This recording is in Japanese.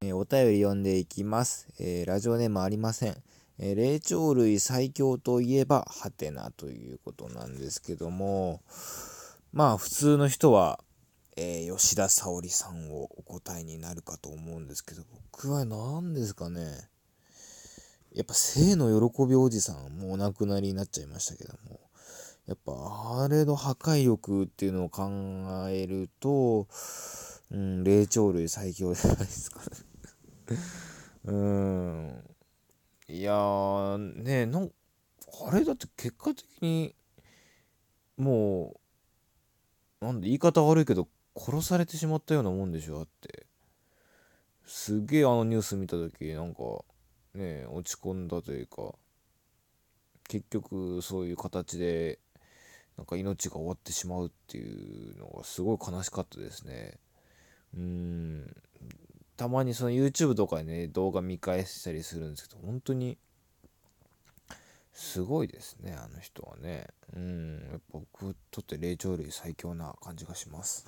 えー、お便り読んでいきます。えー、ラジオネームありません。えー、霊長類最強といえば、ハテナということなんですけども、まあ普通の人は、えー、吉田沙保里さんをお答えになるかと思うんですけど、僕は何ですかね。やっぱ生の喜びおじさん、もうお亡くなりになっちゃいましたけども、やっぱあれの破壊力っていうのを考えると、うん、霊長類最強じゃないですかねうん。いやー、ねなんあれだって結果的に、もう、なんで言い方悪いけど、殺されてしまったようなもんでしょ、だって。すげえあのニュース見た時なんか、ね落ち込んだというか、結局そういう形で、なんか命が終わってしまうっていうのがすごい悲しかったですね。うん。たまにその YouTube とかでね、動画見返したりするんですけど、本当に、すごいですね、あの人はね。うん、やっぱ僕とって霊長類最強な感じがします。